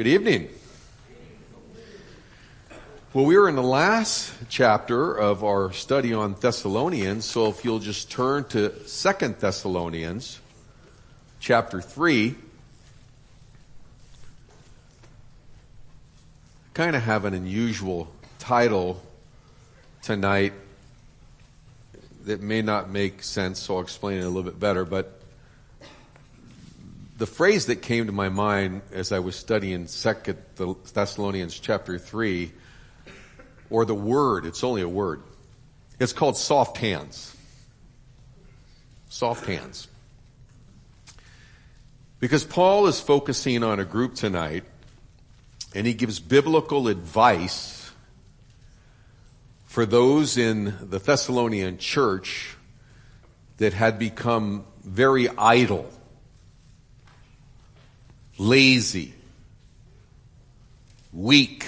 Good evening. Well, we are in the last chapter of our study on Thessalonians, so if you'll just turn to Second Thessalonians, chapter 3. Kind of have an unusual title tonight that may not make sense, so I'll explain it a little bit better, but the phrase that came to my mind as I was studying Second Thessalonians chapter 3 or the word, it's only a word. It's called soft hands. Soft hands. Because Paul is focusing on a group tonight and he gives biblical advice for those in the Thessalonian church that had become very idle, lazy, weak,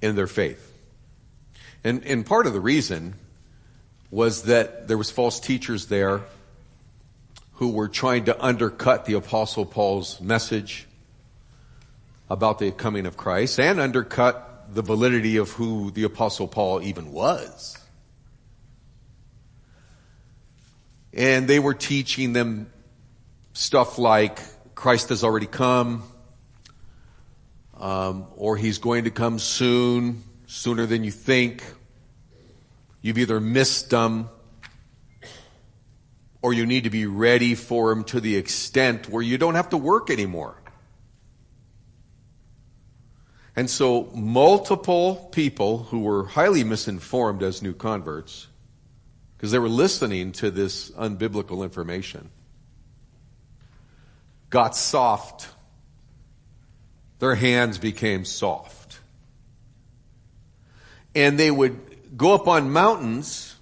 in their faith. And, and part of the reason was that there was false teachers there who were trying to undercut the apostle Paul's message about the coming of Christ and undercut the validity of who the apostle Paul even was. And they were teaching them stuff like Christ has already come, um, or he's going to come soon, sooner than you think. You've either missed them, or you need to be ready for him to the extent where you don't have to work anymore. And so multiple people who were highly misinformed as new converts, because they were listening to this unbiblical information, got soft their hands became soft. And they would go up on mountains,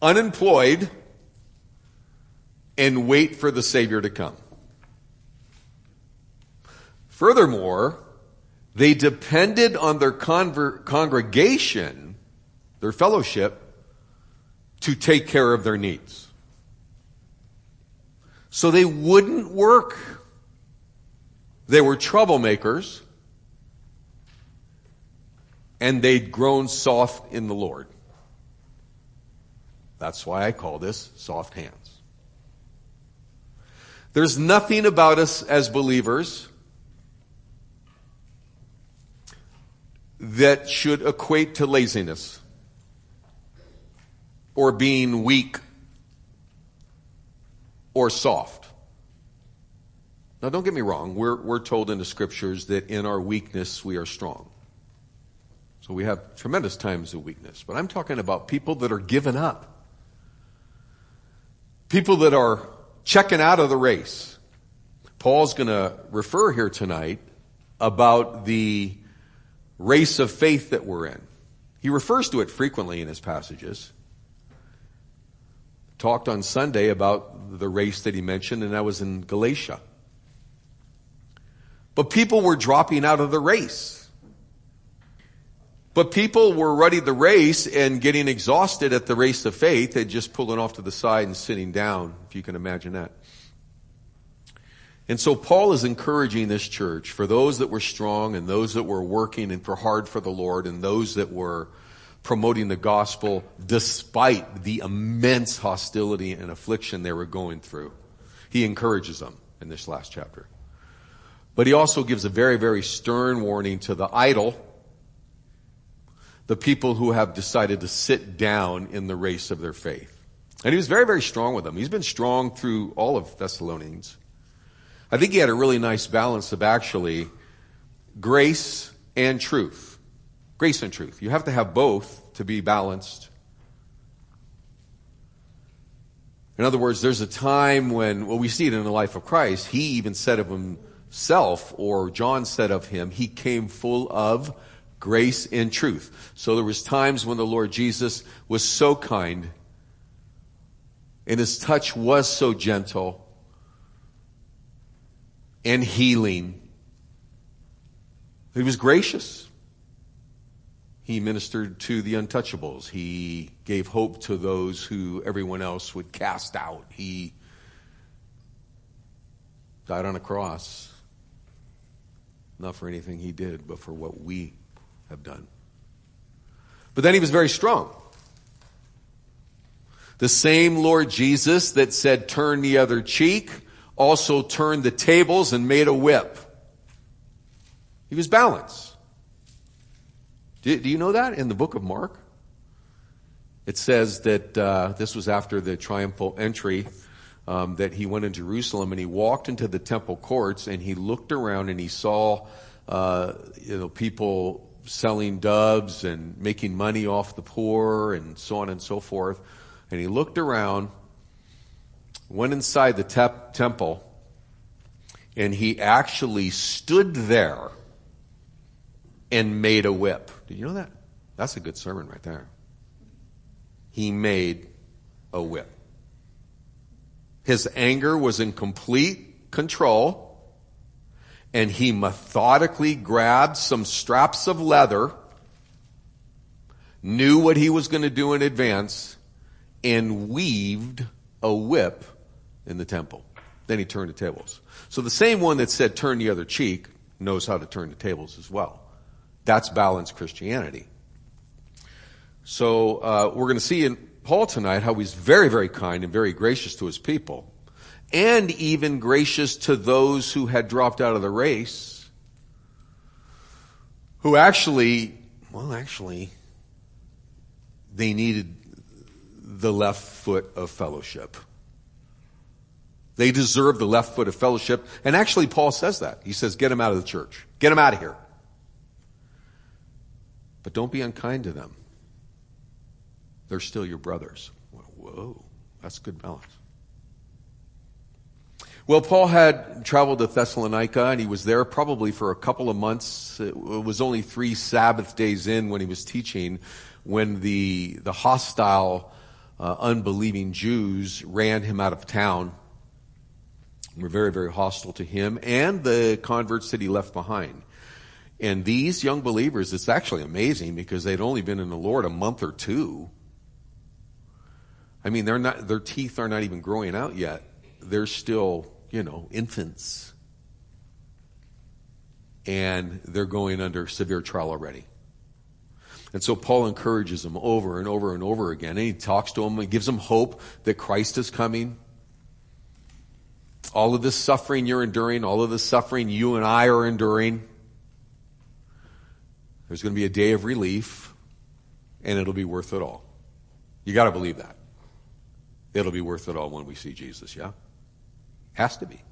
unemployed, and wait for the Savior to come. Furthermore, they depended on their conver- congregation, their fellowship, to take care of their needs. So they wouldn't work they were troublemakers and they'd grown soft in the Lord. That's why I call this soft hands. There's nothing about us as believers that should equate to laziness or being weak or soft. Now, don't get me wrong. We're, we're told in the scriptures that in our weakness we are strong. So we have tremendous times of weakness. But I'm talking about people that are given up. People that are checking out of the race. Paul's going to refer here tonight about the race of faith that we're in. He refers to it frequently in his passages. Talked on Sunday about the race that he mentioned, and that was in Galatia. But people were dropping out of the race. But people were running the race and getting exhausted at the race of faith and just pulling off to the side and sitting down, if you can imagine that. And so Paul is encouraging this church for those that were strong and those that were working and for hard for the Lord and those that were promoting the gospel despite the immense hostility and affliction they were going through. He encourages them in this last chapter. But he also gives a very, very stern warning to the idle, the people who have decided to sit down in the race of their faith. And he was very, very strong with them. He's been strong through all of Thessalonians. I think he had a really nice balance of actually grace and truth. Grace and truth. You have to have both to be balanced. In other words, there's a time when, well, we see it in the life of Christ. He even said of him, self, or John said of him, he came full of grace and truth. So there was times when the Lord Jesus was so kind and his touch was so gentle and healing. He was gracious. He ministered to the untouchables. He gave hope to those who everyone else would cast out. He died on a cross not for anything he did, but for what we have done. But then he was very strong. The same Lord Jesus that said, turn the other cheek, also turned the tables and made a whip. He was balanced. Do, do you know that in the book of Mark? It says that uh, this was after the triumphal entry um, that he went into Jerusalem and he walked into the temple courts and he looked around and he saw uh, you know people selling doves and making money off the poor and so on and so forth. And he looked around, went inside the te- temple, and he actually stood there and made a whip. Did you know that? That's a good sermon right there. He made a whip. His anger was in complete control and he methodically grabbed some straps of leather, knew what he was going to do in advance, and weaved a whip in the temple. Then he turned the tables. So the same one that said turn the other cheek knows how to turn the tables as well. That's balanced Christianity. So uh, we're going to see in Paul tonight how he's very, very kind and very gracious to his people and even gracious to those who had dropped out of the race, who actually, well, actually, they needed the left foot of fellowship. They deserve the left foot of fellowship. And actually, Paul says that. He says, get them out of the church. Get them out of here. But don't be unkind to them. They're still your brothers. Whoa, that's good balance. Well, Paul had traveled to Thessalonica and he was there probably for a couple of months. It was only three Sabbath days in when he was teaching when the, the hostile, uh, unbelieving Jews ran him out of town. Were very, very hostile to him and the converts that he left behind. And these young believers, it's actually amazing because they'd only been in the Lord a month or two. I mean, they're not, their teeth are not even growing out yet. They're still you know, infants. And they're going under severe trial already. And so Paul encourages them over and over and over again. And he talks to them and gives them hope that Christ is coming. All of this suffering you're enduring, all of this suffering you and I are enduring, there's going to be a day of relief and it'll be worth it all. You got to believe that. It'll be worth it all when we see Jesus, yeah? Has to be.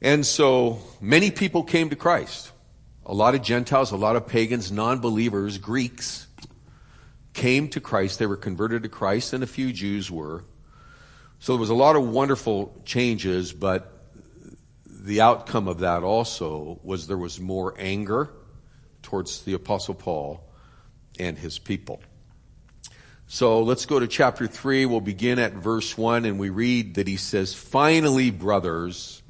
And so many people came to Christ. A lot of Gentiles, a lot of pagans, non-believers, Greeks came to Christ. They were converted to Christ and a few Jews were. So there was a lot of wonderful changes, but the outcome of that also was there was more anger towards the apostle Paul and his people. So let's go to chapter 3. We'll begin at verse 1 and we read that he says, Finally, brothers,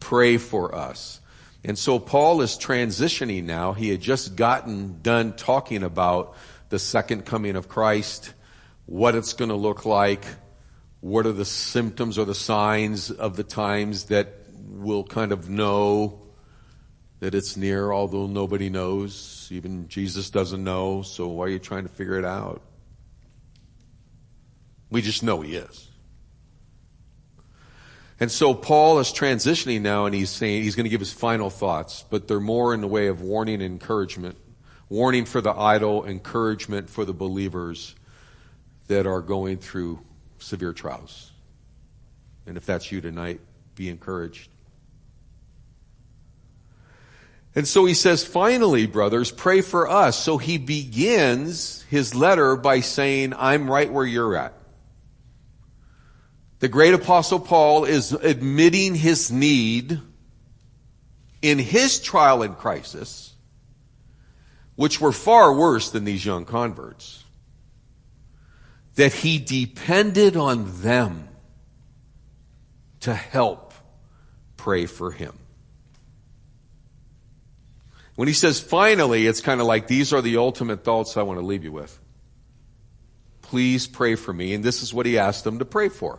pray for us. And so Paul is transitioning now. He had just gotten done talking about the second coming of Christ, what it's going to look like, what are the symptoms or the signs of the times that we'll kind of know that it's near, although nobody knows. Even Jesus doesn't know, so why are you trying to figure it out? We just know he is. And so Paul is transitioning now and he's saying he's going to give his final thoughts, but they're more in the way of warning and encouragement. Warning for the idle, encouragement for the believers that are going through severe trials. And if that's you tonight, be encouraged. And so he says, finally, brothers, pray for us. So he begins his letter by saying, I'm right where you're at. The great apostle Paul is admitting his need in his trial and crisis, which were far worse than these young converts, that he depended on them to help pray for him. When he says finally, it's kind of like these are the ultimate thoughts I want to leave you with. Please pray for me. And this is what he asked them to pray for.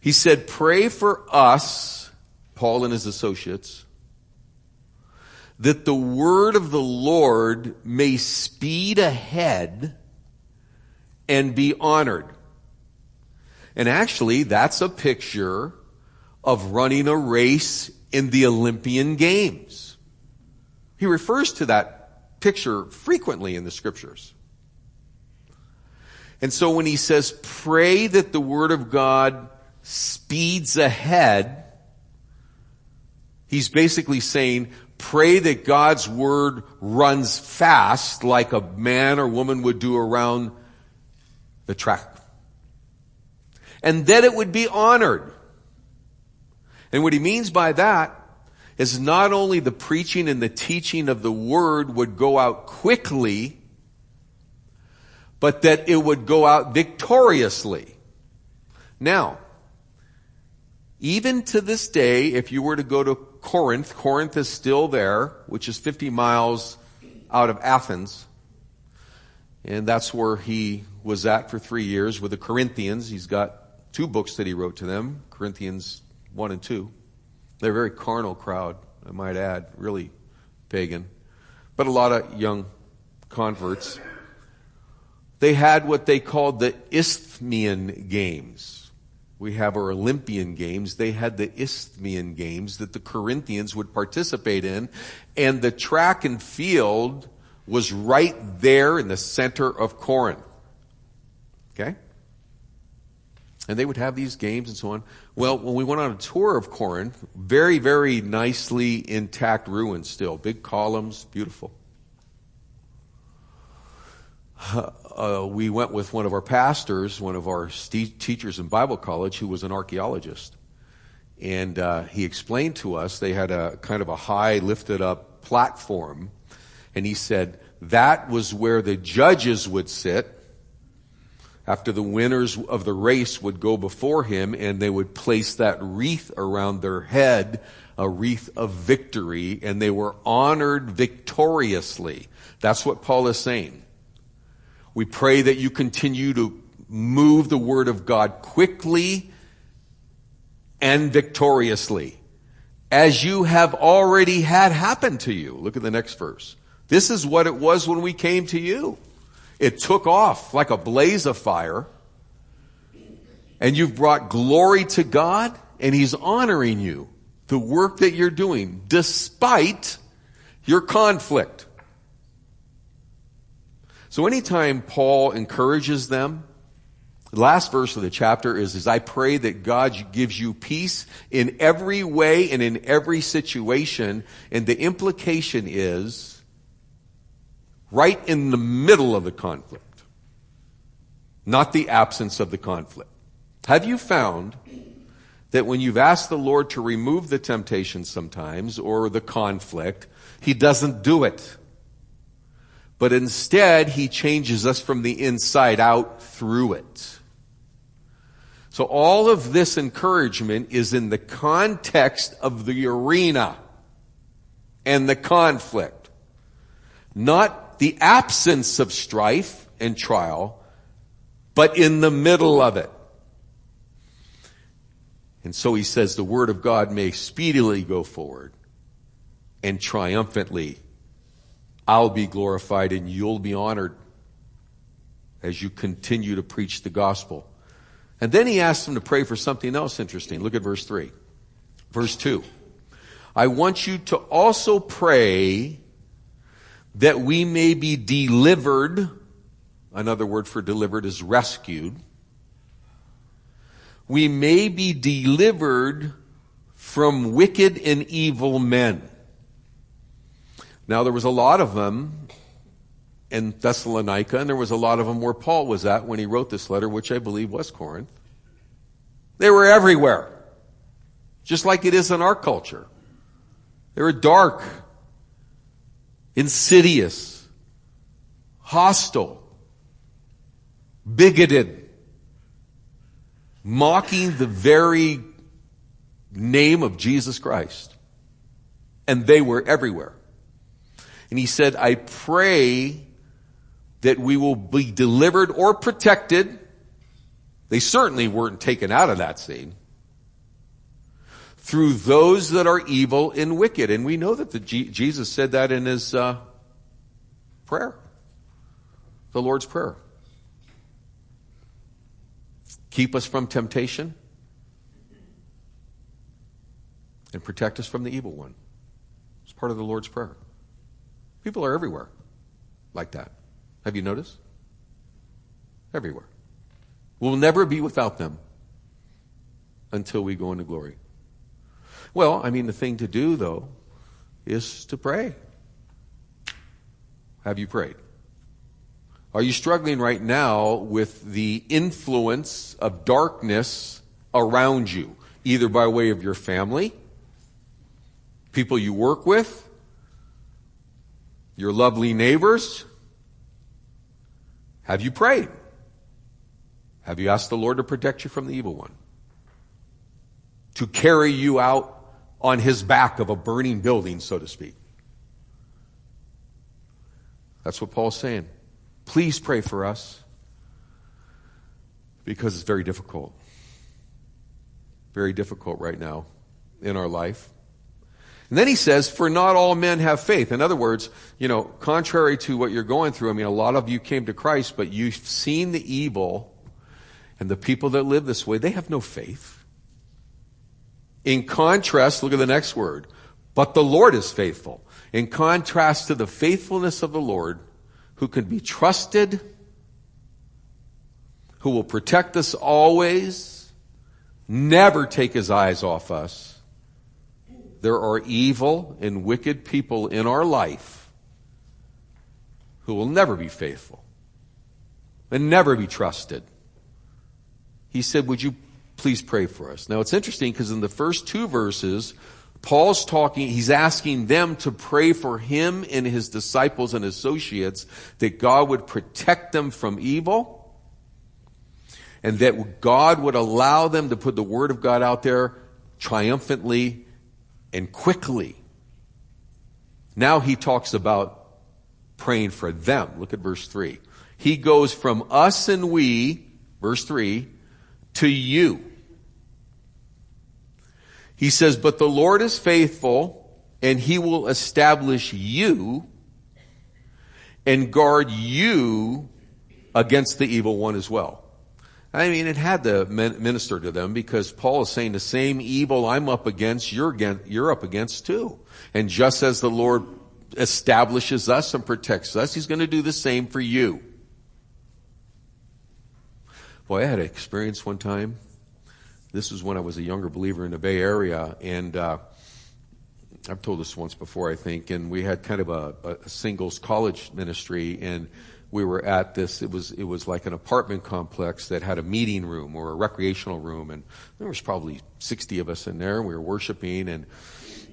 He said, pray for us, Paul and his associates, that the word of the Lord may speed ahead and be honored. And actually, that's a picture of running a race in the Olympian Games. He refers to that picture frequently in the scriptures. And so when he says, pray that the word of God speeds ahead, he's basically saying, pray that God's word runs fast like a man or woman would do around the track. And that it would be honored. And what he means by that is not only the preaching and the teaching of the word would go out quickly, but that it would go out victoriously. Now, even to this day, if you were to go to Corinth, Corinth is still there, which is 50 miles out of Athens. And that's where he was at for three years with the Corinthians. He's got two books that he wrote to them, Corinthians 1 and 2. They're a very carnal crowd, I might add, really pagan. But a lot of young converts. They had what they called the Isthmian Games. We have our Olympian Games. They had the Isthmian Games that the Corinthians would participate in. And the track and field was right there in the center of Corinth. Okay? And they would have these games and so on. Well, when we went on a tour of Corinth, very, very nicely intact ruins still. Big columns, beautiful. Uh, we went with one of our pastors, one of our st- teachers in Bible college, who was an archaeologist. And uh, he explained to us they had a kind of a high lifted up platform. And he said that was where the judges would sit after the winners of the race would go before him and they would place that wreath around their head, a wreath of victory, and they were honored victoriously. That's what Paul is saying. We pray that you continue to move the word of God quickly and victoriously as you have already had happen to you. Look at the next verse. This is what it was when we came to you. It took off like a blaze of fire and you've brought glory to God and he's honoring you. The work that you're doing despite your conflict. So anytime Paul encourages them, the last verse of the chapter is, is I pray that God gives you peace in every way and in every situation. And the implication is right in the middle of the conflict, not the absence of the conflict. Have you found that when you've asked the Lord to remove the temptation sometimes or the conflict, He doesn't do it? But instead he changes us from the inside out through it. So all of this encouragement is in the context of the arena and the conflict, not the absence of strife and trial, but in the middle of it. And so he says the word of God may speedily go forward and triumphantly I'll be glorified and you'll be honored as you continue to preach the gospel. And then he asks them to pray for something else interesting. Look at verse 3. Verse 2. I want you to also pray that we may be delivered. Another word for delivered is rescued. We may be delivered from wicked and evil men. Now there was a lot of them in Thessalonica, and there was a lot of them where Paul was at when he wrote this letter, which I believe was Corinth. They were everywhere. Just like it is in our culture. They were dark, insidious, hostile, bigoted, mocking the very name of Jesus Christ. And they were everywhere. And he said, I pray that we will be delivered or protected. They certainly weren't taken out of that scene. through those that are evil and wicked. And we know that the, Jesus said that in his uh, prayer, the Lord's Prayer. Keep us from temptation and protect us from the evil one. It's part of the Lord's Prayer. People are everywhere like that. Have you noticed? Everywhere. We'll never be without them until we go into glory. Well, I mean, the thing to do, though, is to pray. Have you prayed? Are you struggling right now with the influence of darkness around you, either by way of your family, people you work with, your lovely neighbors? Have you prayed? Have you asked the Lord to protect you from the evil one? To carry you out on his back of a burning building, so to speak. That's what Paul's saying. Please pray for us because it's very difficult. Very difficult right now in our life. And then he says, for not all men have faith. In other words, you know, contrary to what you're going through, I mean, a lot of you came to Christ, but you've seen the evil and the people that live this way, they have no faith. In contrast, look at the next word. But the Lord is faithful. In contrast to the faithfulness of the Lord, who can be trusted, who will protect us always, never take his eyes off us. There are evil and wicked people in our life who will never be faithful and never be trusted. He said, Would you please pray for us. Now it's interesting because in the first two verses, Paul's talking, he's asking them to pray for him and his disciples and associates that God would protect them from evil and that God would allow them to put the word of God out there triumphantly and quickly. Now he talks about praying for them. Look at verse 3. He goes from us and we, verse 3, to you. He says, but the Lord is faithful and he will establish you and guard you against the evil one as well. I mean, it had to minister to them because Paul is saying the same evil I'm up against, you're, against, you're up against too. And just as the Lord establishes us and protects us, He's going to do the same for you. Boy, I had an experience one time this was when I was a younger believer in the Bay Area, and uh, I've told this once before, I think, and we had kind of a, a, singles college ministry, and we were at this. It was it was like an apartment complex that had a meeting room or a recreational room, and there was probably sixty of us in there. And we were worshiping, and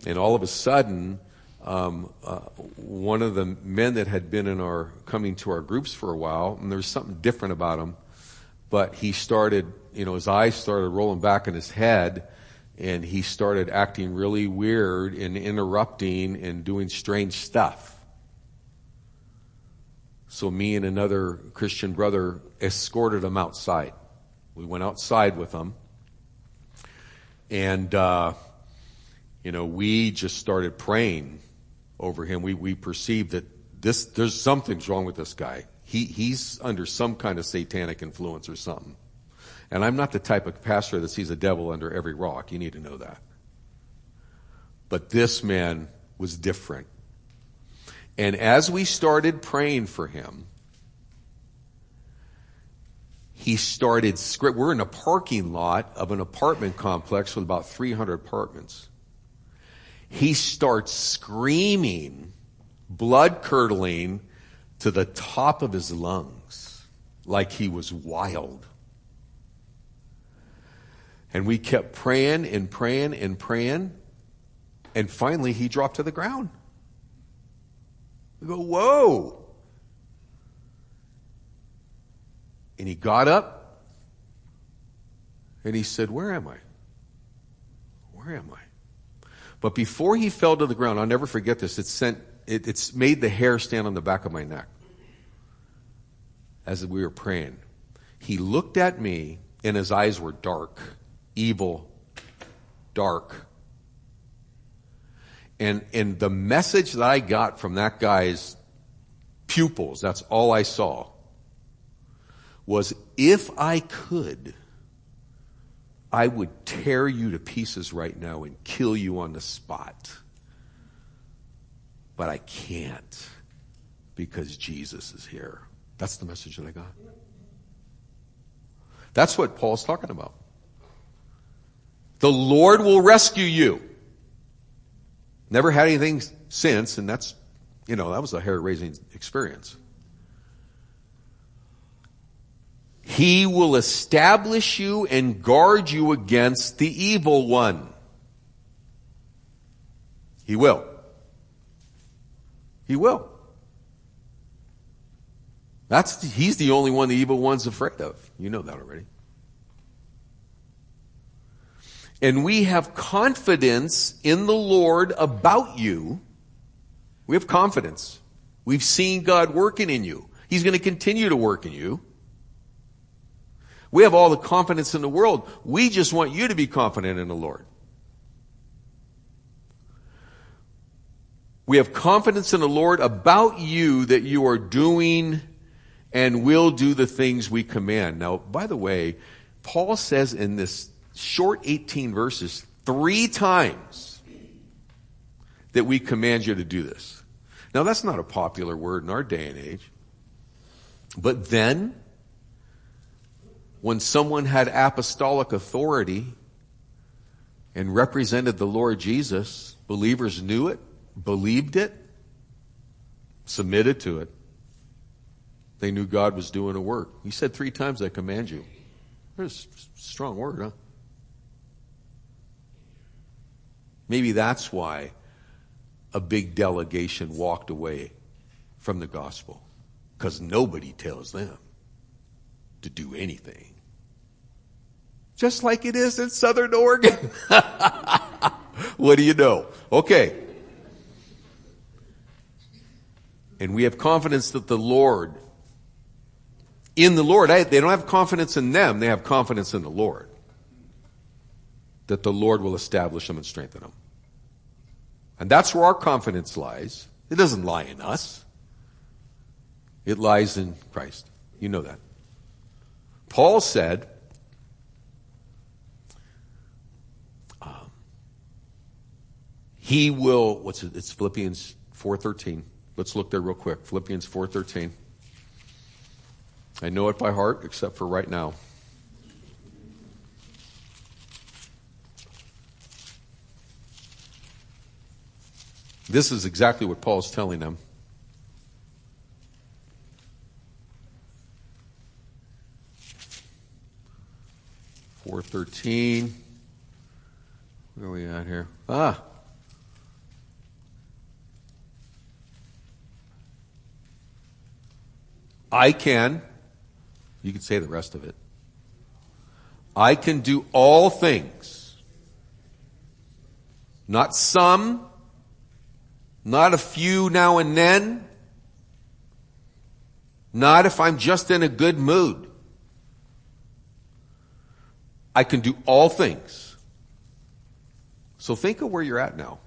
and all of a sudden. Um, uh, one of the men that had been in our coming to our groups for a while, and there was something different about him but he started, you know, his eyes started rolling back in his head and he started acting really weird and interrupting and doing strange stuff. So me and another Christian brother escorted him outside. We went outside with him. And, uh, you know, we just started praying over him. We, we perceived that this, there's something's wrong with this guy he, he's under some kind of satanic influence or something. And I'm not the type of pastor that sees a devil under every rock. You need to know that. But this man was different. And as we started praying for him, he started script. We're in a parking lot of an apartment complex with about 300 apartments. He starts screaming, blood curdling, to the top of his lungs like he was wild. And we kept praying and praying and praying. And finally, he dropped to the ground. Go, whoa. And he got up and he said, Where am I? Where am I? But before he fell to the ground, I'll never forget this. It sent it, it's made the hair stand on the back of my neck as we were praying. He looked at me and his eyes were dark, evil, dark, And, and the message that I got from that guy's pupils, that's all I saw, was if I could, I would tear you to pieces right now and kill you on the spot. But I can't because Jesus is here. That's the message that I got. That's what Paul's talking about. The Lord will rescue you. Never had anything since, and that's, you know, that was a hair raising experience. He will establish you and guard you against the evil one. He will. He will. That's the, he's the only one the evil one's afraid of. You know that already. And we have confidence in the Lord about you. We have confidence. We've seen God working in you. He's going to continue to work in you. We have all the confidence in the world. We just want you to be confident in the Lord. We have confidence in the Lord about you that you are doing and will do the things we command. Now, by the way, Paul says in this short 18 verses three times that we command you to do this. Now, that's not a popular word in our day and age. But then, when someone had apostolic authority and represented the Lord Jesus, believers knew it, believed it, submitted to it. They knew God was doing a work. He said three times, I command you. There's a strong word, huh? Maybe that's why a big delegation walked away from the gospel. Because nobody tells them to do anything. Just like it is in Southern Oregon. what do you know? Okay. And we have confidence that the Lord, in the Lord, they don't have confidence in them, they have confidence in the Lord. That the Lord will establish them and strengthen them. And that's where our confidence lies. It doesn't lie in us. It lies in Christ. You know that. Paul said, um, he will, what's it? It's Philippians 4.13. Let's look there real quick. Philippians 4.13. I know it by heart, except for right now. This is exactly what Paul's telling them. Four thirteen. Where are we at here? Ah. I can. You can say the rest of it. I can do all things. Not some, not a few now and then. Not if I'm just in a good mood. I can do all things. So think of where you're at now.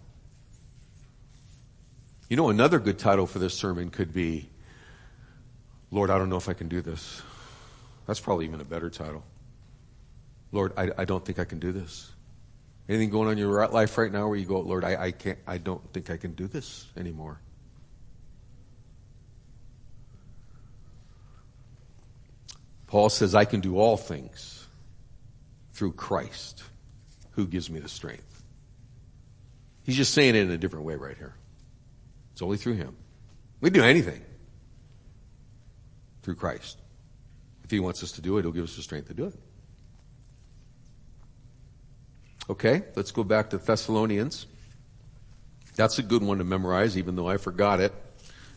You know, another good title for this sermon could be, Lord, I don't know if I can do this. That's probably even a better title. Lord, I, I don't think I can do this. Anything going on in your life right now where you go, Lord, I, I can't, I don't think I can do this anymore. Paul says, I can do all things through Christ who gives me the strength. He's just saying it in a different way right here. It's only through him. We can do anything through Christ. If he wants us to do it, he'll give us the strength to do it. Okay, let's go back to Thessalonians. That's a good one to memorize, even though I forgot it.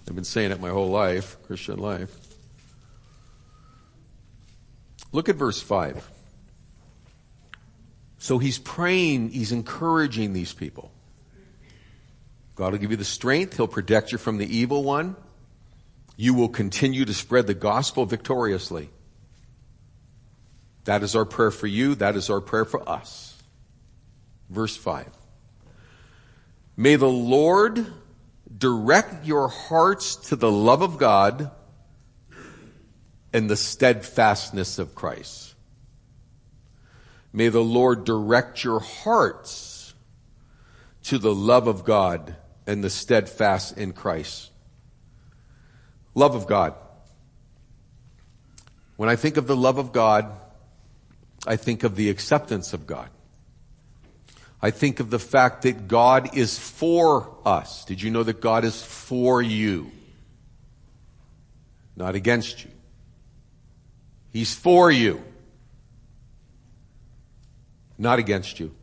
I've been saying it my whole life, Christian life. Look at verse 5. So he's praying, he's encouraging these people. God will give you the strength, he'll protect you from the evil one. You will continue to spread the gospel victoriously. That is our prayer for you, that is our prayer for us. Verse 5. May the Lord direct your hearts to the love of God and the steadfastness of Christ. May the Lord direct your hearts to the love of God and the steadfast in Christ. Love of God. When I think of the love of God, I think of the acceptance of God. I think of the fact that God is for us. Did you know that God is for you? Not against you. He's for you. Not against you.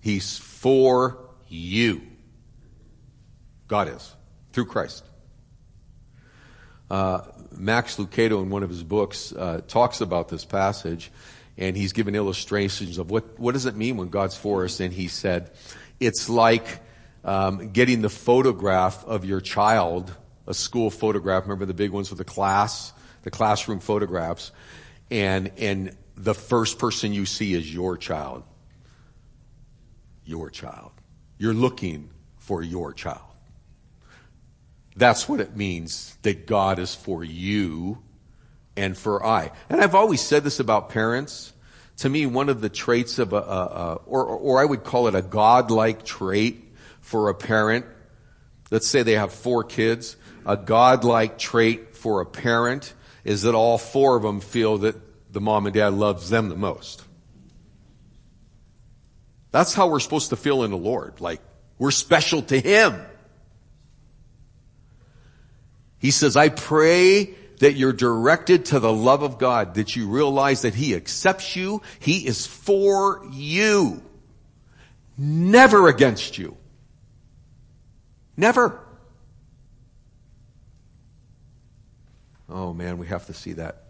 He's for you. God is. Through Christ. Uh, Max Lucado, in one of his books, uh, talks about this passage, and he's given illustrations of what, what does it mean when God's for us. And he said, it's like um, getting the photograph of your child, a school photograph. Remember the big ones with the class, the classroom photographs, and and the first person you see is your child. Your child. You're looking for your child. That's what it means that God is for you and for I. And I've always said this about parents. To me, one of the traits of a, a, a or, or I would call it a godlike trait for a parent. Let's say they have four kids. A godlike trait for a parent is that all four of them feel that the mom and dad loves them the most. That's how we're supposed to feel in the Lord. Like, we're special to Him. He says, I pray that you're directed to the love of God, that you realize that He accepts you. He is for you. Never against you. Never. Oh man, we have to see that.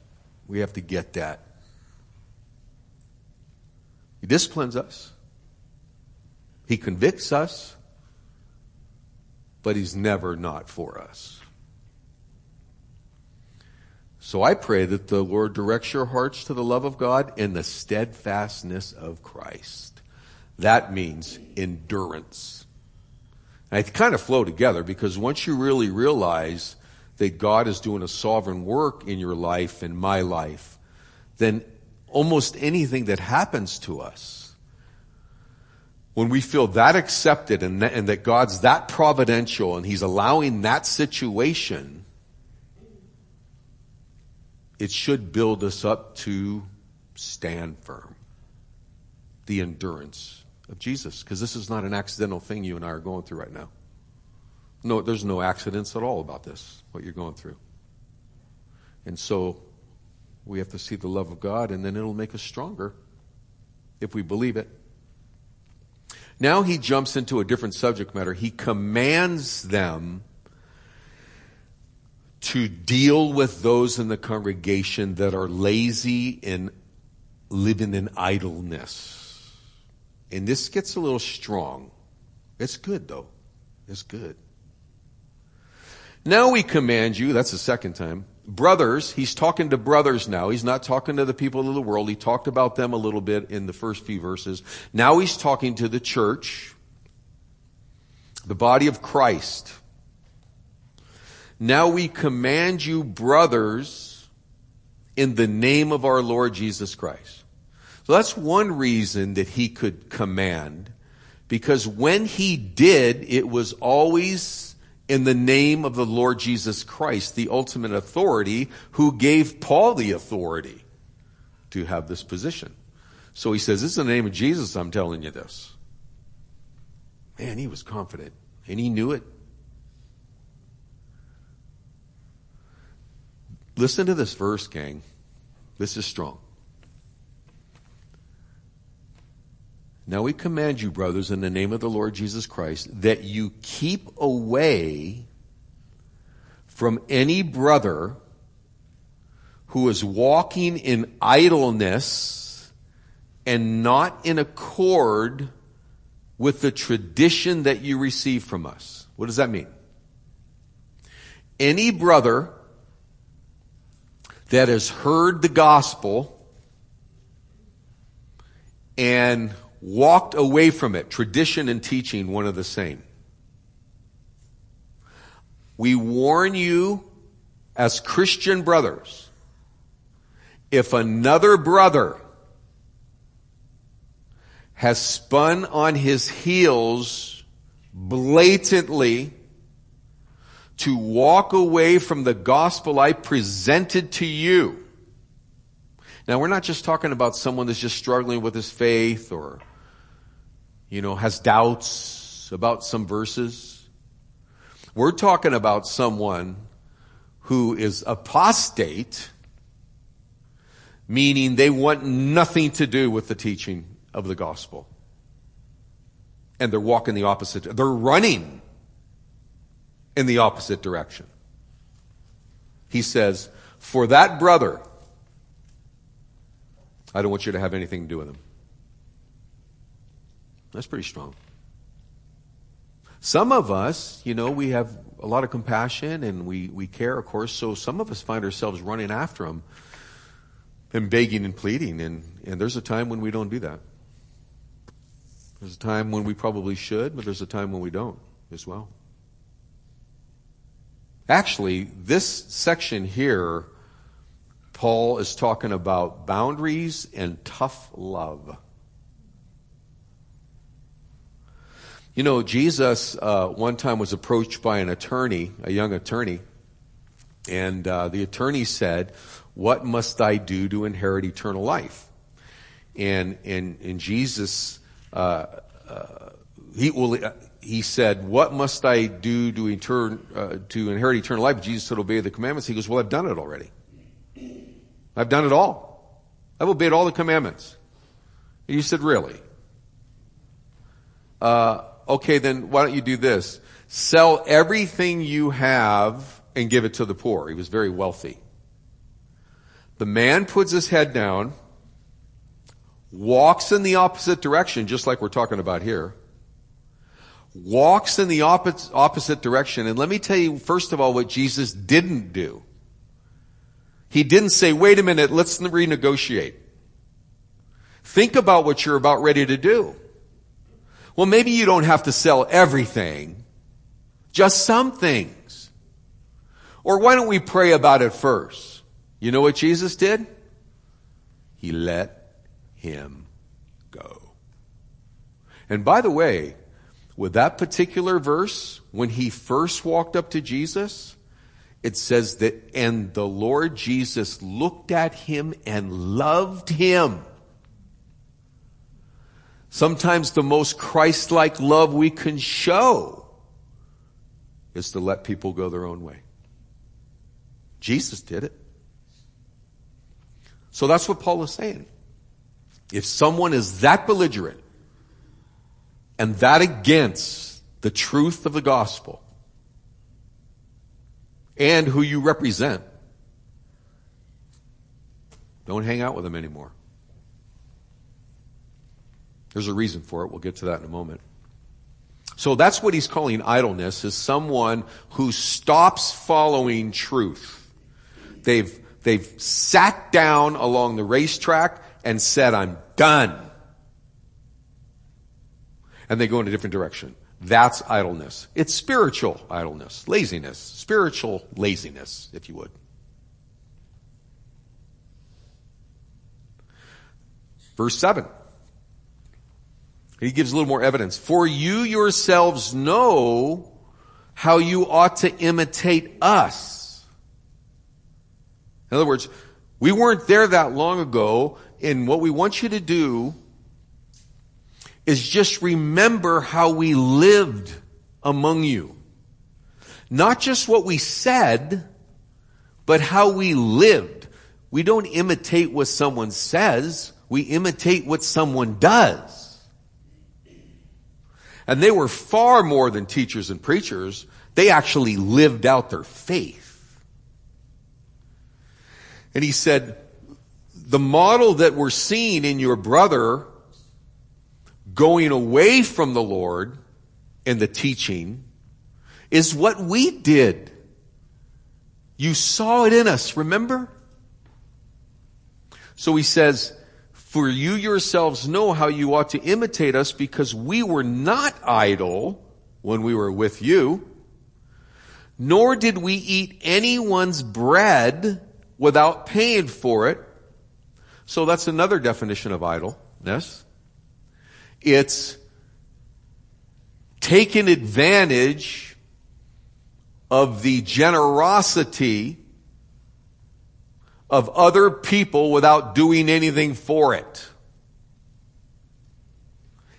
We have to get that. He disciplines us. He convicts us. But He's never not for us. So I pray that the Lord directs your hearts to the love of God and the steadfastness of Christ. That means endurance. And they kind of flow together because once you really realize that God is doing a sovereign work in your life and my life, then almost anything that happens to us, when we feel that accepted and that, and that God's that providential and He's allowing that situation, it should build us up to stand firm. The endurance of Jesus. Because this is not an accidental thing you and I are going through right now. No, there's no accidents at all about this, what you're going through. And so we have to see the love of God, and then it'll make us stronger if we believe it. Now he jumps into a different subject matter. He commands them to deal with those in the congregation that are lazy and living in idleness. And this gets a little strong. It's good though. It's good. Now we command you, that's the second time, brothers, he's talking to brothers now. He's not talking to the people of the world. He talked about them a little bit in the first few verses. Now he's talking to the church, the body of Christ. Now we command you, brothers, in the name of our Lord Jesus Christ. So that's one reason that he could command, because when he did, it was always in the name of the Lord Jesus Christ, the ultimate authority, who gave Paul the authority to have this position. So he says, This is in the name of Jesus, I'm telling you this. Man, he was confident, and he knew it. Listen to this verse, gang. This is strong. Now we command you, brothers, in the name of the Lord Jesus Christ, that you keep away from any brother who is walking in idleness and not in accord with the tradition that you receive from us. What does that mean? Any brother that has heard the gospel and walked away from it. Tradition and teaching, one of the same. We warn you as Christian brothers, if another brother has spun on his heels blatantly to walk away from the gospel I presented to you. Now we're not just talking about someone that's just struggling with his faith or, you know, has doubts about some verses. We're talking about someone who is apostate, meaning they want nothing to do with the teaching of the gospel. And they're walking the opposite, they're running in the opposite direction. He says, for that brother, I don't want you to have anything to do with him. That's pretty strong. Some of us, you know, we have a lot of compassion and we, we care, of course, so some of us find ourselves running after him and begging and pleading, and, and there's a time when we don't do that. There's a time when we probably should, but there's a time when we don't as well. Actually, this section here, Paul is talking about boundaries and tough love. You know, Jesus uh, one time was approached by an attorney, a young attorney, and uh, the attorney said, "What must I do to inherit eternal life?" And and and Jesus uh, uh, he will. He said, "What must I do to, uh, to inherit eternal life?" Jesus said, "Obey the commandments." He goes, "Well, I've done it already. I've done it all. I've obeyed all the commandments." And you said, "Really?" Uh, okay, then why don't you do this? Sell everything you have and give it to the poor. He was very wealthy. The man puts his head down walks in the opposite direction, just like we're talking about here, walks in the opposite, opposite direction. And let me tell you, first of all, what Jesus didn't do. He didn't say, wait a minute, let's renegotiate. Think about what you're about ready to do. Well, maybe you don't have to sell everything, just some things. Or why don't we pray about it first? You know what Jesus did? He let him go. And by the way, with that particular verse, when he first walked up to Jesus, it says that, and the Lord Jesus looked at him and loved him. Sometimes the most Christ-like love we can show is to let people go their own way. Jesus did it. So that's what Paul is saying. If someone is that belligerent and that against the truth of the gospel and who you represent, don't hang out with them anymore. There's a reason for it. We'll get to that in a moment. So that's what he's calling idleness is someone who stops following truth. They've, they've sat down along the racetrack and said, I'm done. And they go in a different direction. That's idleness. It's spiritual idleness, laziness, spiritual laziness, if you would. Verse 7. He gives a little more evidence. For you yourselves know how you ought to imitate us. In other words, we weren't there that long ago and what we want you to do is just remember how we lived among you. Not just what we said, but how we lived. We don't imitate what someone says, we imitate what someone does. And they were far more than teachers and preachers. They actually lived out their faith. And he said, the model that we're seeing in your brother going away from the Lord and the teaching is what we did. You saw it in us, remember? So he says, For you yourselves know how you ought to imitate us because we were not idle when we were with you, nor did we eat anyone's bread without paying for it. So that's another definition of idleness. It's taking advantage of the generosity of other people without doing anything for it.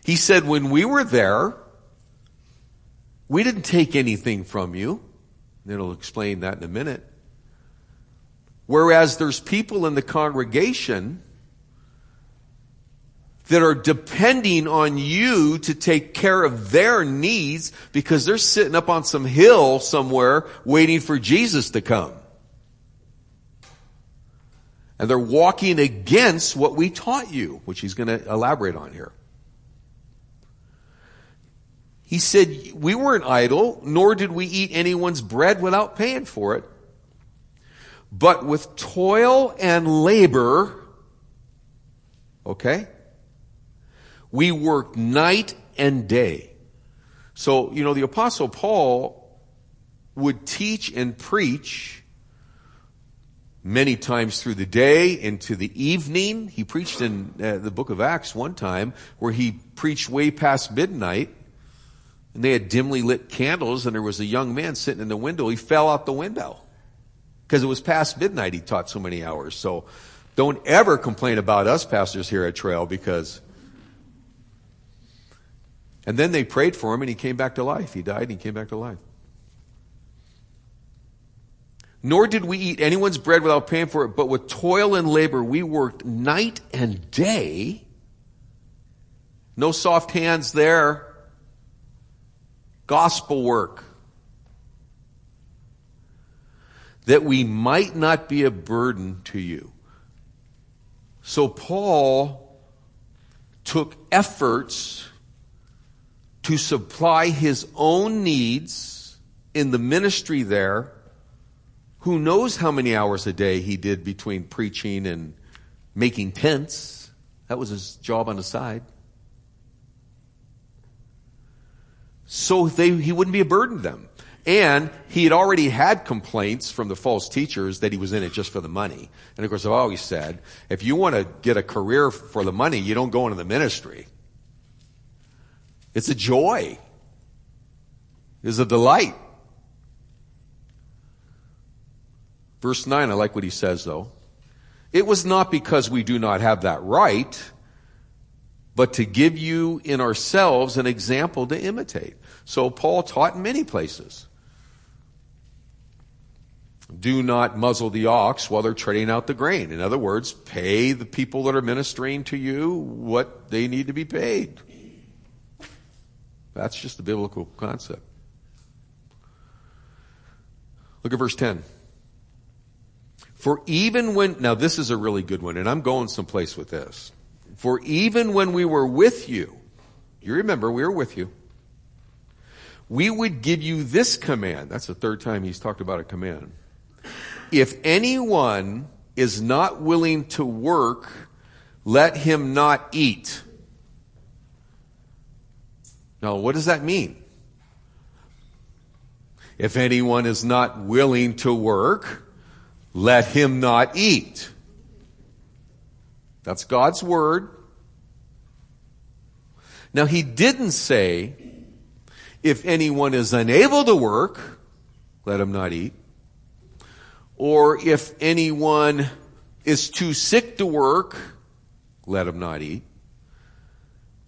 He said, when we were there, we didn't take anything from you. And it'll explain that in a minute. Whereas there's people in the congregation that are depending on you to take care of their needs because they're sitting up on some hill somewhere waiting for Jesus to come. And they're walking against what we taught you, which he's going to elaborate on here. He said, we weren't idle, nor did we eat anyone's bread without paying for it. But with toil and labor, okay, we worked night and day. So, you know, the apostle Paul would teach and preach many times through the day into the evening. He preached in uh, the book of Acts one time where he preached way past midnight and they had dimly lit candles and there was a young man sitting in the window. He fell out the window because it was past midnight. He taught so many hours. So don't ever complain about us pastors here at Trail because and then they prayed for him and he came back to life. He died and he came back to life. Nor did we eat anyone's bread without paying for it, but with toil and labor we worked night and day. No soft hands there. Gospel work. That we might not be a burden to you. So Paul took efforts to supply his own needs in the ministry there who knows how many hours a day he did between preaching and making tents. That was his job on the side. So they, he wouldn't be a burden to them. And he had already had complaints from the false teachers that he was in it just for the money. And of course, I've always said, if you want to get a career for the money, you don't go into the ministry. It's a joy. It's a delight. Verse 9, I like what he says though. It was not because we do not have that right, but to give you in ourselves an example to imitate. So Paul taught in many places. Do not muzzle the ox while they're treading out the grain. In other words, pay the people that are ministering to you what they need to be paid. That's just the biblical concept. Look at verse 10. For even when, now this is a really good one, and I'm going someplace with this. For even when we were with you, you remember we were with you, we would give you this command. That's the third time he's talked about a command. If anyone is not willing to work, let him not eat. Now, what does that mean? If anyone is not willing to work, let him not eat. That's God's word. Now he didn't say, if anyone is unable to work, let him not eat. Or if anyone is too sick to work, let him not eat.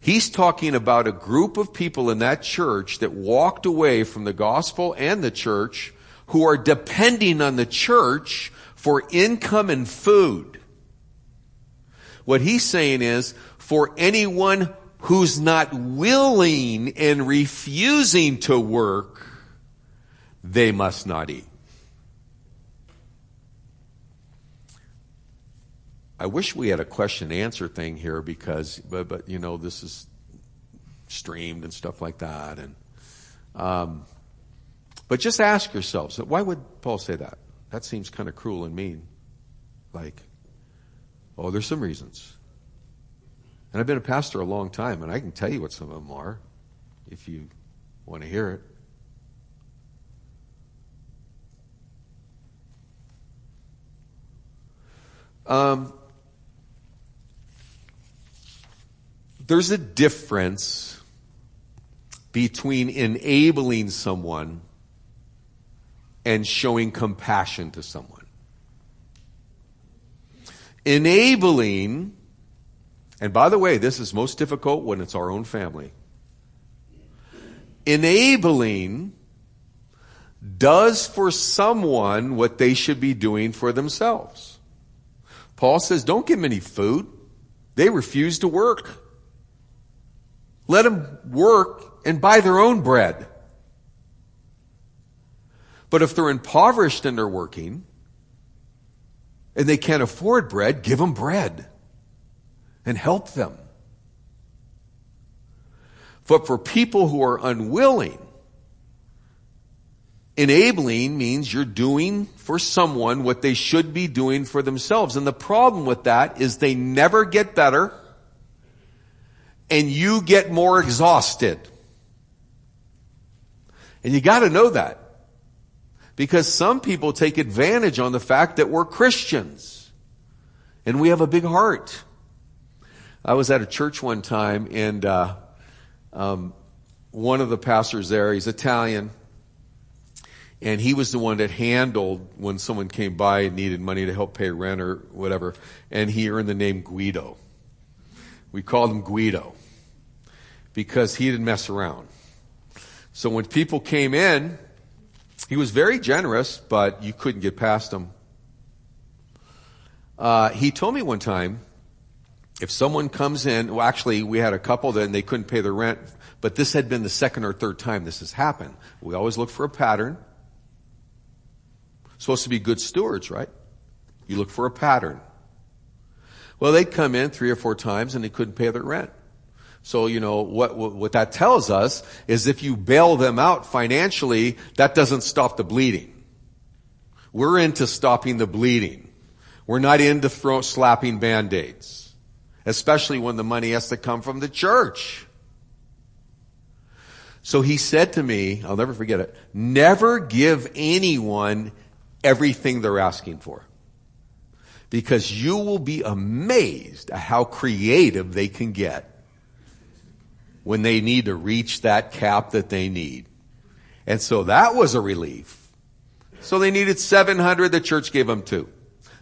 He's talking about a group of people in that church that walked away from the gospel and the church who are depending on the church for income and food. What he's saying is, for anyone who's not willing and refusing to work, they must not eat. I wish we had a question and answer thing here because, but, but you know, this is streamed and stuff like that. And, um, but just ask yourselves, why would Paul say that? That seems kind of cruel and mean. Like, oh, there's some reasons. And I've been a pastor a long time, and I can tell you what some of them are if you want to hear it. Um, there's a difference between enabling someone and showing compassion to someone. Enabling, and by the way, this is most difficult when it's our own family. Enabling does for someone what they should be doing for themselves. Paul says, don't give them any food. They refuse to work. Let them work and buy their own bread. But if they're impoverished and they're working, and they can't afford bread, give them bread and help them. But for people who are unwilling, enabling means you're doing for someone what they should be doing for themselves. And the problem with that is they never get better and you get more exhausted. And you gotta know that. Because some people take advantage on the fact that we're Christians. And we have a big heart. I was at a church one time and, uh, um, one of the pastors there, he's Italian, and he was the one that handled when someone came by and needed money to help pay rent or whatever, and he earned the name Guido. We called him Guido because he didn't mess around. So when people came in, he was very generous, but you couldn't get past him. Uh, he told me one time, if someone comes in, well actually we had a couple that they couldn't pay their rent, but this had been the second or third time this has happened. We always look for a pattern. Supposed to be good stewards, right? You look for a pattern. Well, they'd come in three or four times and they couldn't pay their rent. So, you know, what, what that tells us is if you bail them out financially, that doesn't stop the bleeding. We're into stopping the bleeding. We're not into throw, slapping band-aids. Especially when the money has to come from the church. So he said to me, I'll never forget it, never give anyone everything they're asking for. Because you will be amazed at how creative they can get when they need to reach that cap that they need. And so that was a relief. So they needed 700, the church gave them two.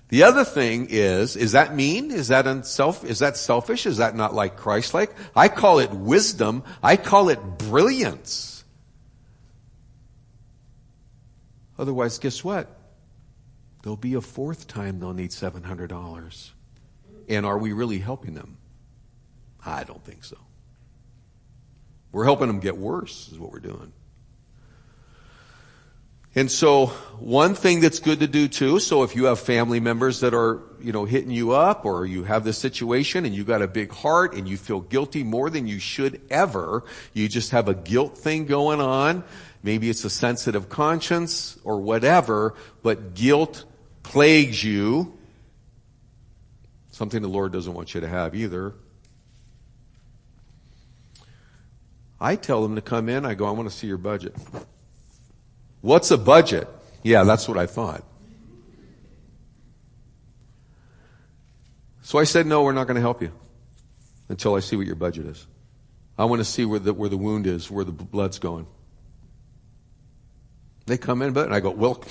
The other thing is, is that mean? Is that unself, is that selfish? Is that not like Christ-like? I call it wisdom. I call it brilliance. Otherwise, guess what? There'll be a fourth time they'll need $700. And are we really helping them? I don't think so. We're helping them get worse, is what we're doing. And so one thing that's good to do too, so if you have family members that are, you know, hitting you up or you have this situation and you got a big heart and you feel guilty more than you should ever, you just have a guilt thing going on. Maybe it's a sensitive conscience or whatever, but guilt plagues you. Something the Lord doesn't want you to have either. I tell them to come in. I go, I want to see your budget. What's a budget? Yeah, that's what I thought. So I said, no, we're not going to help you until I see what your budget is. I want to see where the, where the wound is, where the blood's going. They come in, but and I go, well,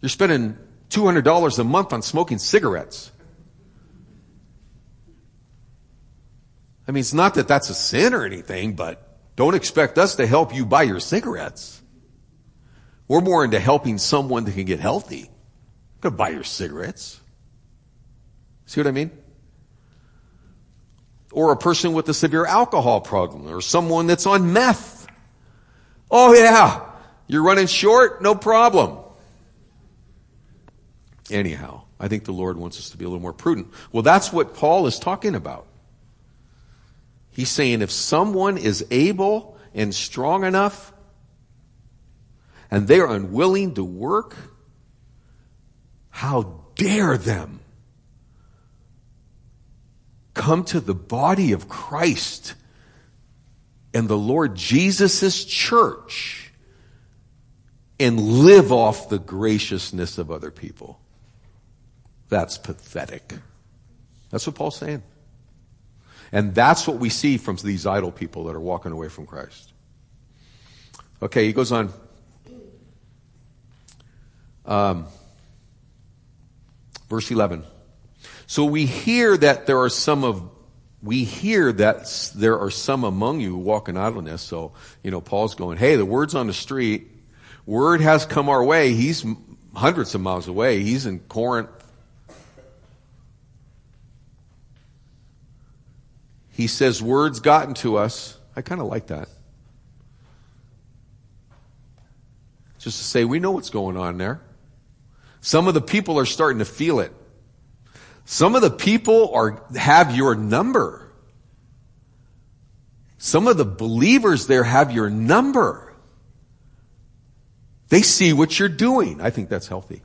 you're spending $200 a month on smoking cigarettes. I mean, it's not that that's a sin or anything, but don't expect us to help you buy your cigarettes. We're more into helping someone that can get healthy. Go buy your cigarettes. See what I mean? Or a person with a severe alcohol problem, or someone that's on meth. Oh yeah, you're running short? No problem. Anyhow, I think the Lord wants us to be a little more prudent. Well, that's what Paul is talking about. He's saying if someone is able and strong enough and they're unwilling to work, how dare them come to the body of Christ and the Lord Jesus' church and live off the graciousness of other people. That's pathetic. That's what Paul's saying. And that's what we see from these idle people that are walking away from Christ. Okay, he goes on. Um, verse 11. So we hear that there are some of, we hear that there are some among you walking walk in idleness. So, you know, Paul's going, hey, the word's on the street. Word has come our way. He's hundreds of miles away. He's in Corinth. He says, word's gotten to us. I kind of like that. Just to say, we know what's going on there. Some of the people are starting to feel it. Some of the people are, have your number. Some of the believers there have your number. They see what you're doing. I think that's healthy.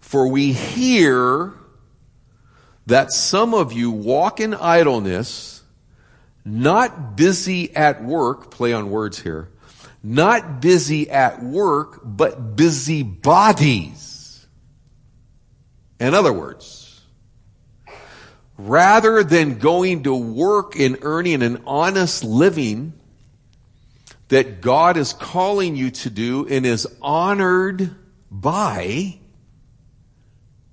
For we hear that some of you walk in idleness, not busy at work, play on words here, not busy at work, but busy bodies. In other words, rather than going to work and earning an honest living that God is calling you to do and is honored by,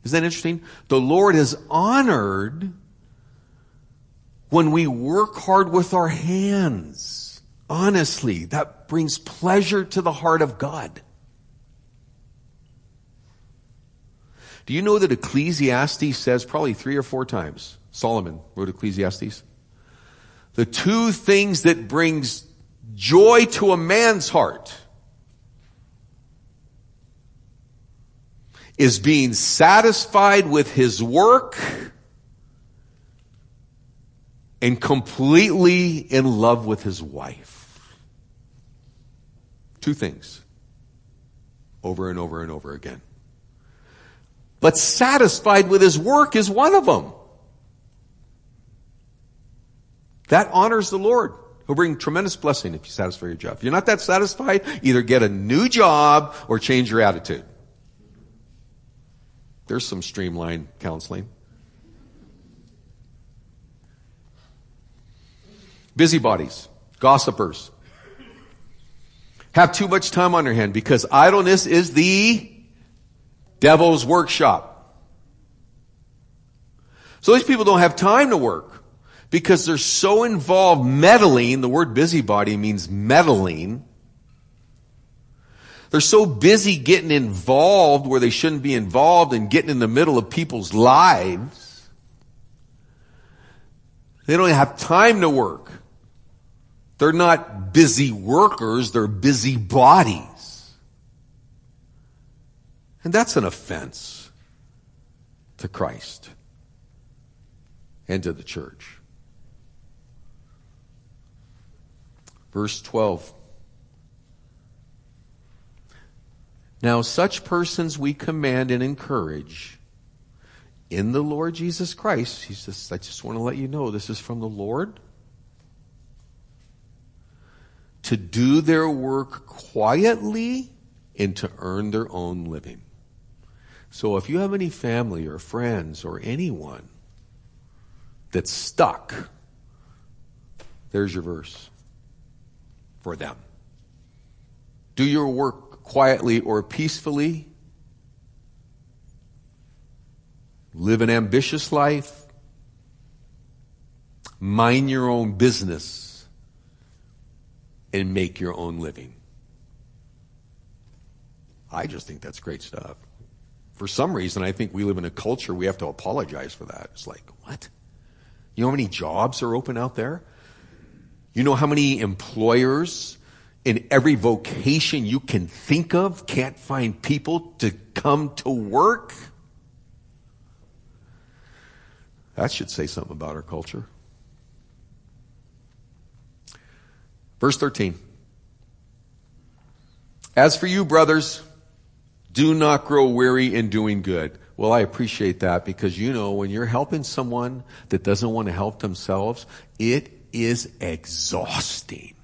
isn't that interesting? The Lord is honored when we work hard with our hands. Honestly, that brings pleasure to the heart of God. Do you know that Ecclesiastes says probably three or four times? Solomon wrote Ecclesiastes. The two things that brings joy to a man's heart is being satisfied with his work and completely in love with his wife. Two things. Over and over and over again. But satisfied with his work is one of them. That honors the Lord. He'll bring tremendous blessing if you satisfy your job. If you're not that satisfied, either get a new job or change your attitude. There's some streamlined counseling. Busybodies, gossipers, have too much time on their hand because idleness is the devil's workshop. So these people don't have time to work because they're so involved meddling. The word busybody means meddling. They're so busy getting involved where they shouldn't be involved and getting in the middle of people's lives. They don't have time to work. They're not busy workers, they're busy bodies. And that's an offense to Christ and to the church. Verse 12. Now, such persons we command and encourage in the Lord Jesus Christ. He says, I just want to let you know this is from the Lord to do their work quietly and to earn their own living. So if you have any family or friends or anyone that's stuck, there's your verse for them. Do your work quietly or peacefully. Live an ambitious life. Mind your own business and make your own living. I just think that's great stuff. For some reason, I think we live in a culture we have to apologize for that. It's like, what? You know how many jobs are open out there? You know how many employers in every vocation you can think of can't find people to come to work? That should say something about our culture. Verse 13. As for you, brothers, do not grow weary in doing good. well, I appreciate that because you know, when you're helping someone that doesn't want to help themselves, it is exhausting.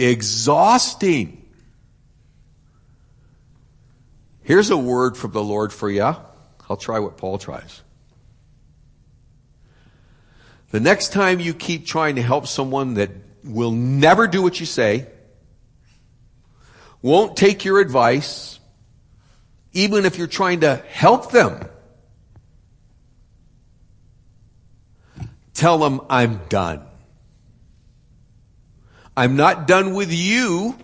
Exhausting. Here's a word from the Lord for you. I'll try what Paul tries. The next time you keep trying to help someone that will never do what you say, won't take your advice, even if you're trying to help them, tell them, I'm done. I'm not done with you,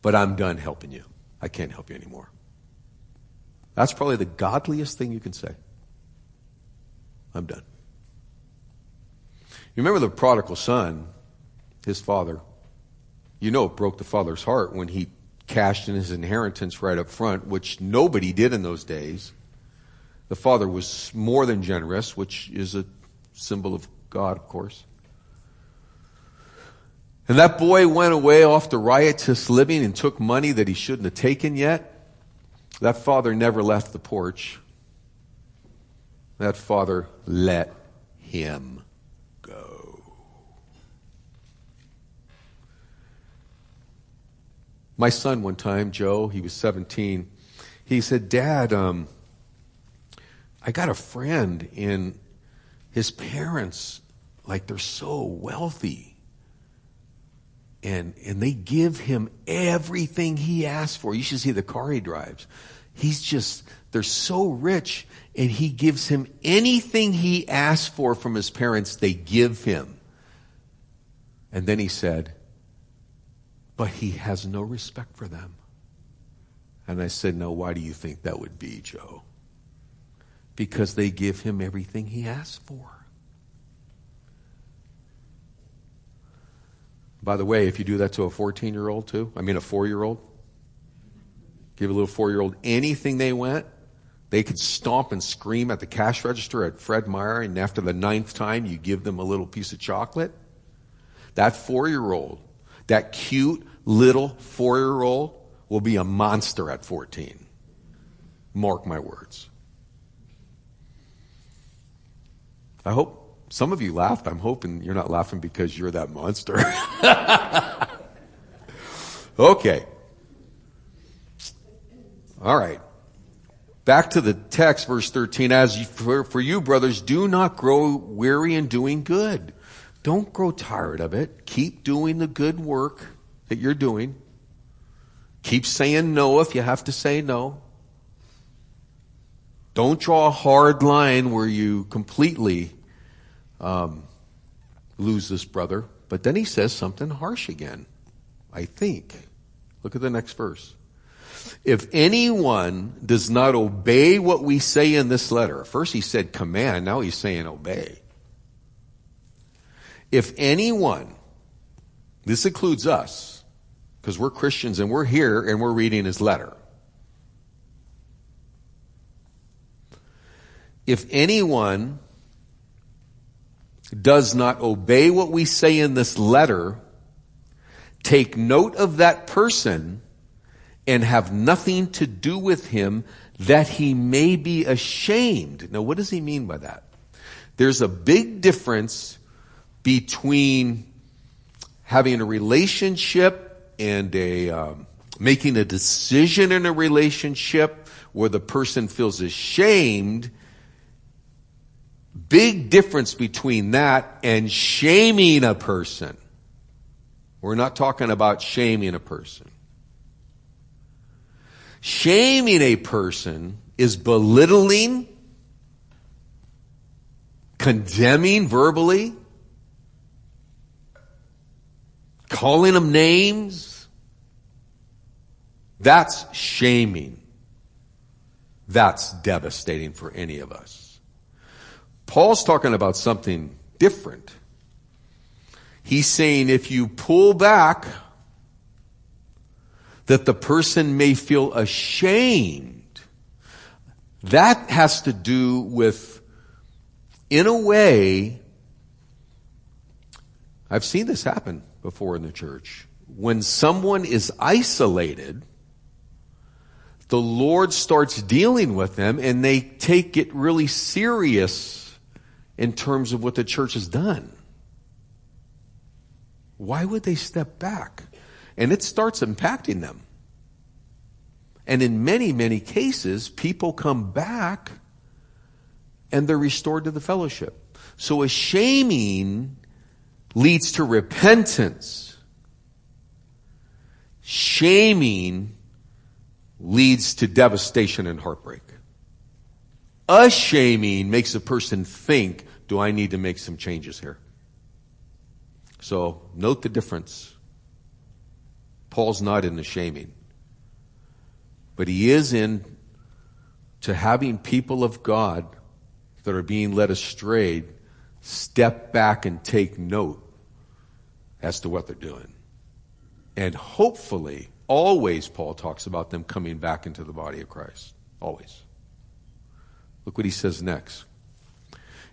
but I'm done helping you. I can't help you anymore. That's probably the godliest thing you can say. I'm done. You remember the prodigal son, his father. You know it broke the father's heart when he cashed in his inheritance right up front, which nobody did in those days. The father was more than generous, which is a symbol of God, of course. And that boy went away off to riotous living and took money that he shouldn't have taken yet. That father never left the porch. That father let him go. My son, one time, Joe, he was 17, he said, Dad, um, I got a friend and his parents, like they're so wealthy. And, and they give him everything he asks for. You should see the car he drives. He's just, they're so rich and he gives him anything he asks for from his parents, they give him. And then he said, but he has no respect for them. And I said, No, why do you think that would be, Joe? Because they give him everything he asks for. By the way, if you do that to a 14 year old too, I mean a four year old, give a little four year old anything they want, they could stomp and scream at the cash register at Fred Meyer, and after the ninth time, you give them a little piece of chocolate. That four year old, that cute, little four year old will be a monster at 14. Mark my words. I hope some of you laughed. I'm hoping you're not laughing because you're that monster. okay. All right. Back to the text, verse 13. As for, for you, brothers, do not grow weary in doing good. Don't grow tired of it. Keep doing the good work that you're doing. Keep saying no if you have to say no. Don't draw a hard line where you completely um, lose this brother. But then he says something harsh again, I think. Look at the next verse. If anyone does not obey what we say in this letter, first he said command, now he's saying obey. If anyone, this includes us, because we're Christians and we're here and we're reading his letter. If anyone does not obey what we say in this letter, take note of that person and have nothing to do with him that he may be ashamed. Now, what does he mean by that? There's a big difference between having a relationship and a um, making a decision in a relationship where the person feels ashamed big difference between that and shaming a person we're not talking about shaming a person shaming a person is belittling condemning verbally calling them names that's shaming. That's devastating for any of us. Paul's talking about something different. He's saying if you pull back, that the person may feel ashamed. That has to do with, in a way, I've seen this happen before in the church. When someone is isolated, the Lord starts dealing with them and they take it really serious in terms of what the church has done. Why would they step back? And it starts impacting them. And in many, many cases, people come back and they're restored to the fellowship. So a shaming leads to repentance. Shaming leads to devastation and heartbreak. A shaming makes a person think, do I need to make some changes here? So note the difference. Paul's not in the shaming, but he is in to having people of God that are being led astray step back and take note as to what they're doing. And hopefully, always, Paul talks about them coming back into the body of Christ. Always. Look what he says next.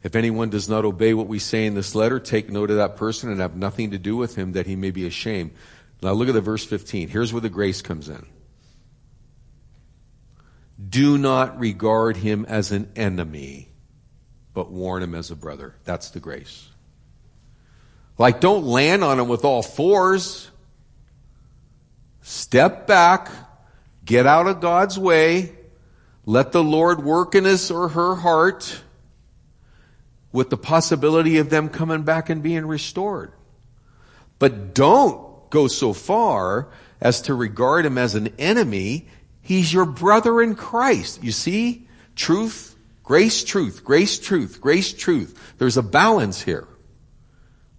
If anyone does not obey what we say in this letter, take note of that person and have nothing to do with him that he may be ashamed. Now look at the verse 15. Here's where the grace comes in. Do not regard him as an enemy, but warn him as a brother. That's the grace. Like don't land on him with all fours. Step back, get out of God's way, let the Lord work in his or her heart with the possibility of them coming back and being restored. But don't go so far as to regard him as an enemy. He's your brother in Christ. You see? Truth, grace, truth, grace, truth, grace, truth. There's a balance here.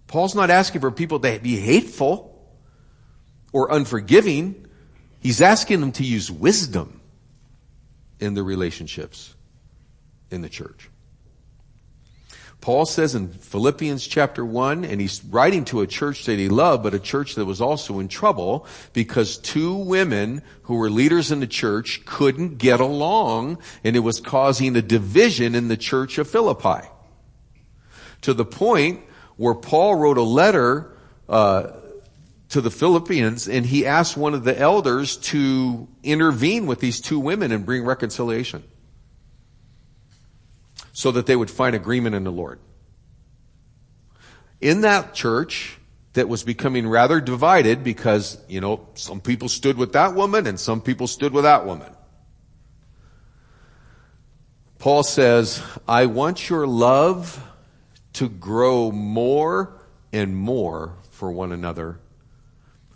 Paul's not asking for people to be hateful or unforgiving. He's asking them to use wisdom in their relationships in the church. Paul says in Philippians chapter 1, and he's writing to a church that he loved, but a church that was also in trouble because two women who were leaders in the church couldn't get along and it was causing a division in the church of Philippi. To the point where Paul wrote a letter, uh, to the Philippians and he asked one of the elders to intervene with these two women and bring reconciliation so that they would find agreement in the Lord. In that church that was becoming rather divided because, you know, some people stood with that woman and some people stood with that woman. Paul says, I want your love to grow more and more for one another,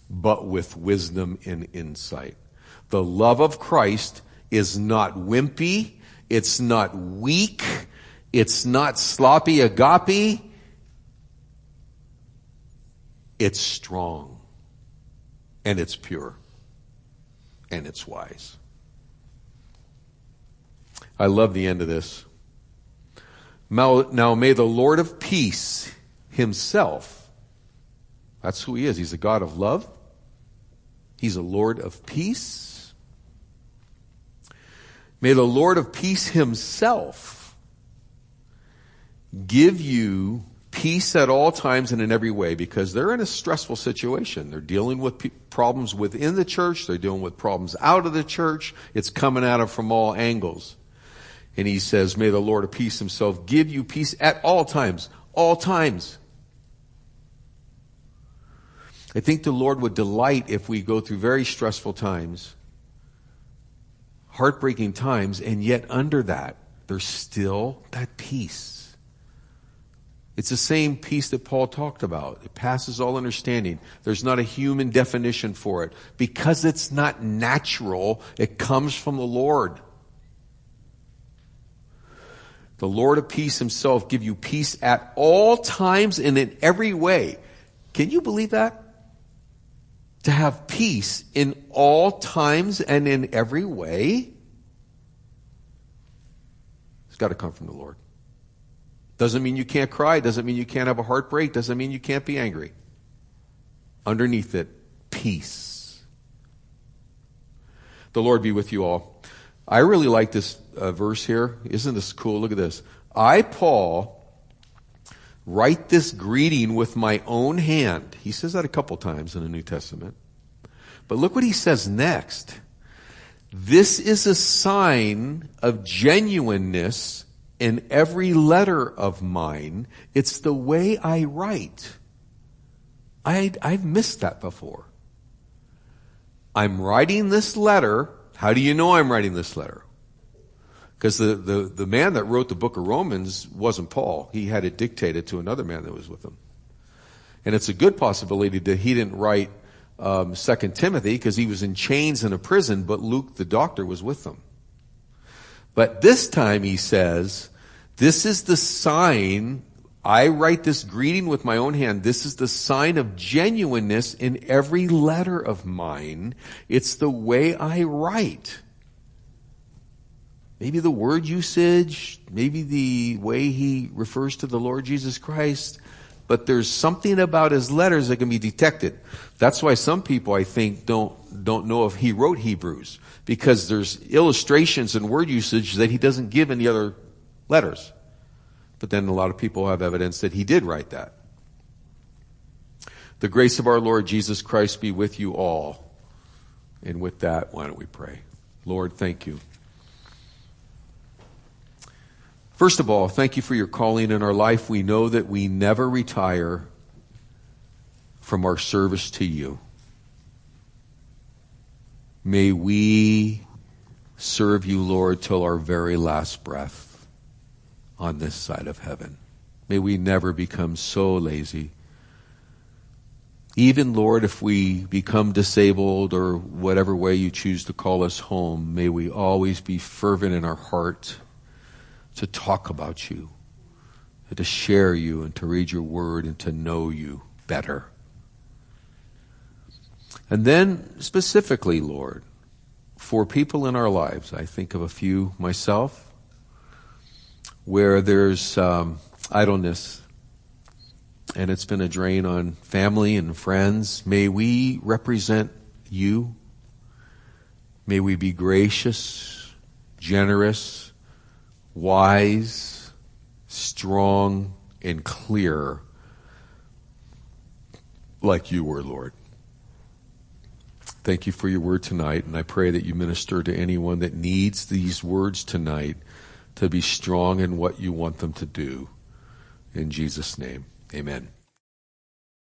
but with wisdom and insight. The love of Christ is not wimpy. It's not weak. It's not sloppy agape. It's strong. And it's pure. And it's wise. I love the end of this. Now, now may the Lord of peace himself, that's who he is. He's a God of love. He's a Lord of peace. May the Lord of peace himself give you peace at all times and in every way because they're in a stressful situation. They're dealing with pe- problems within the church. They're dealing with problems out of the church. It's coming at them from all angles. And he says, may the Lord of peace himself give you peace at all times. All times. I think the Lord would delight if we go through very stressful times, heartbreaking times, and yet under that, there's still that peace it's the same peace that Paul talked about. It passes all understanding. There's not a human definition for it. Because it's not natural, it comes from the Lord. The Lord of peace himself give you peace at all times and in every way. Can you believe that? To have peace in all times and in every way? It's got to come from the Lord. Doesn't mean you can't cry. Doesn't mean you can't have a heartbreak. Doesn't mean you can't be angry. Underneath it, peace. The Lord be with you all. I really like this uh, verse here. Isn't this cool? Look at this. I, Paul, write this greeting with my own hand. He says that a couple times in the New Testament. But look what he says next. This is a sign of genuineness in every letter of mine. It's the way I write. I, I've missed that before. I'm writing this letter. How do you know I'm writing this letter? Because the, the, the man that wrote the book of Romans wasn't Paul. He had it dictated to another man that was with him. And it's a good possibility that he didn't write um, Second Timothy because he was in chains in a prison, but Luke the doctor was with them. But this time he says, this is the sign. I write this greeting with my own hand. This is the sign of genuineness in every letter of mine. It's the way I write. Maybe the word usage, maybe the way he refers to the Lord Jesus Christ, but there's something about his letters that can be detected. That's why some people, I think, don't, don't know if he wrote Hebrews, because there's illustrations and word usage that he doesn't give in the other letters. But then a lot of people have evidence that he did write that. The grace of our Lord Jesus Christ be with you all. And with that, why don't we pray? Lord, thank you. First of all, thank you for your calling in our life. We know that we never retire from our service to you. May we serve you, Lord, till our very last breath on this side of heaven. May we never become so lazy. Even, Lord, if we become disabled or whatever way you choose to call us home, may we always be fervent in our heart to talk about you, and to share you, and to read your word and to know you better. And then, specifically, Lord, for people in our lives, I think of a few myself, where there's um, idleness and it's been a drain on family and friends. May we represent you. May we be gracious, generous, wise, strong, and clear like you were, Lord. Thank you for your word tonight, and I pray that you minister to anyone that needs these words tonight to be strong in what you want them to do. In Jesus' name, amen.